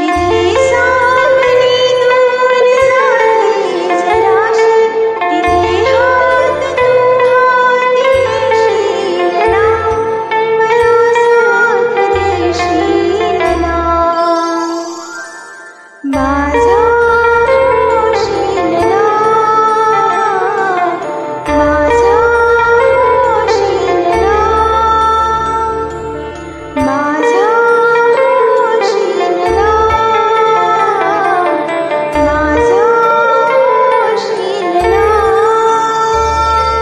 magic.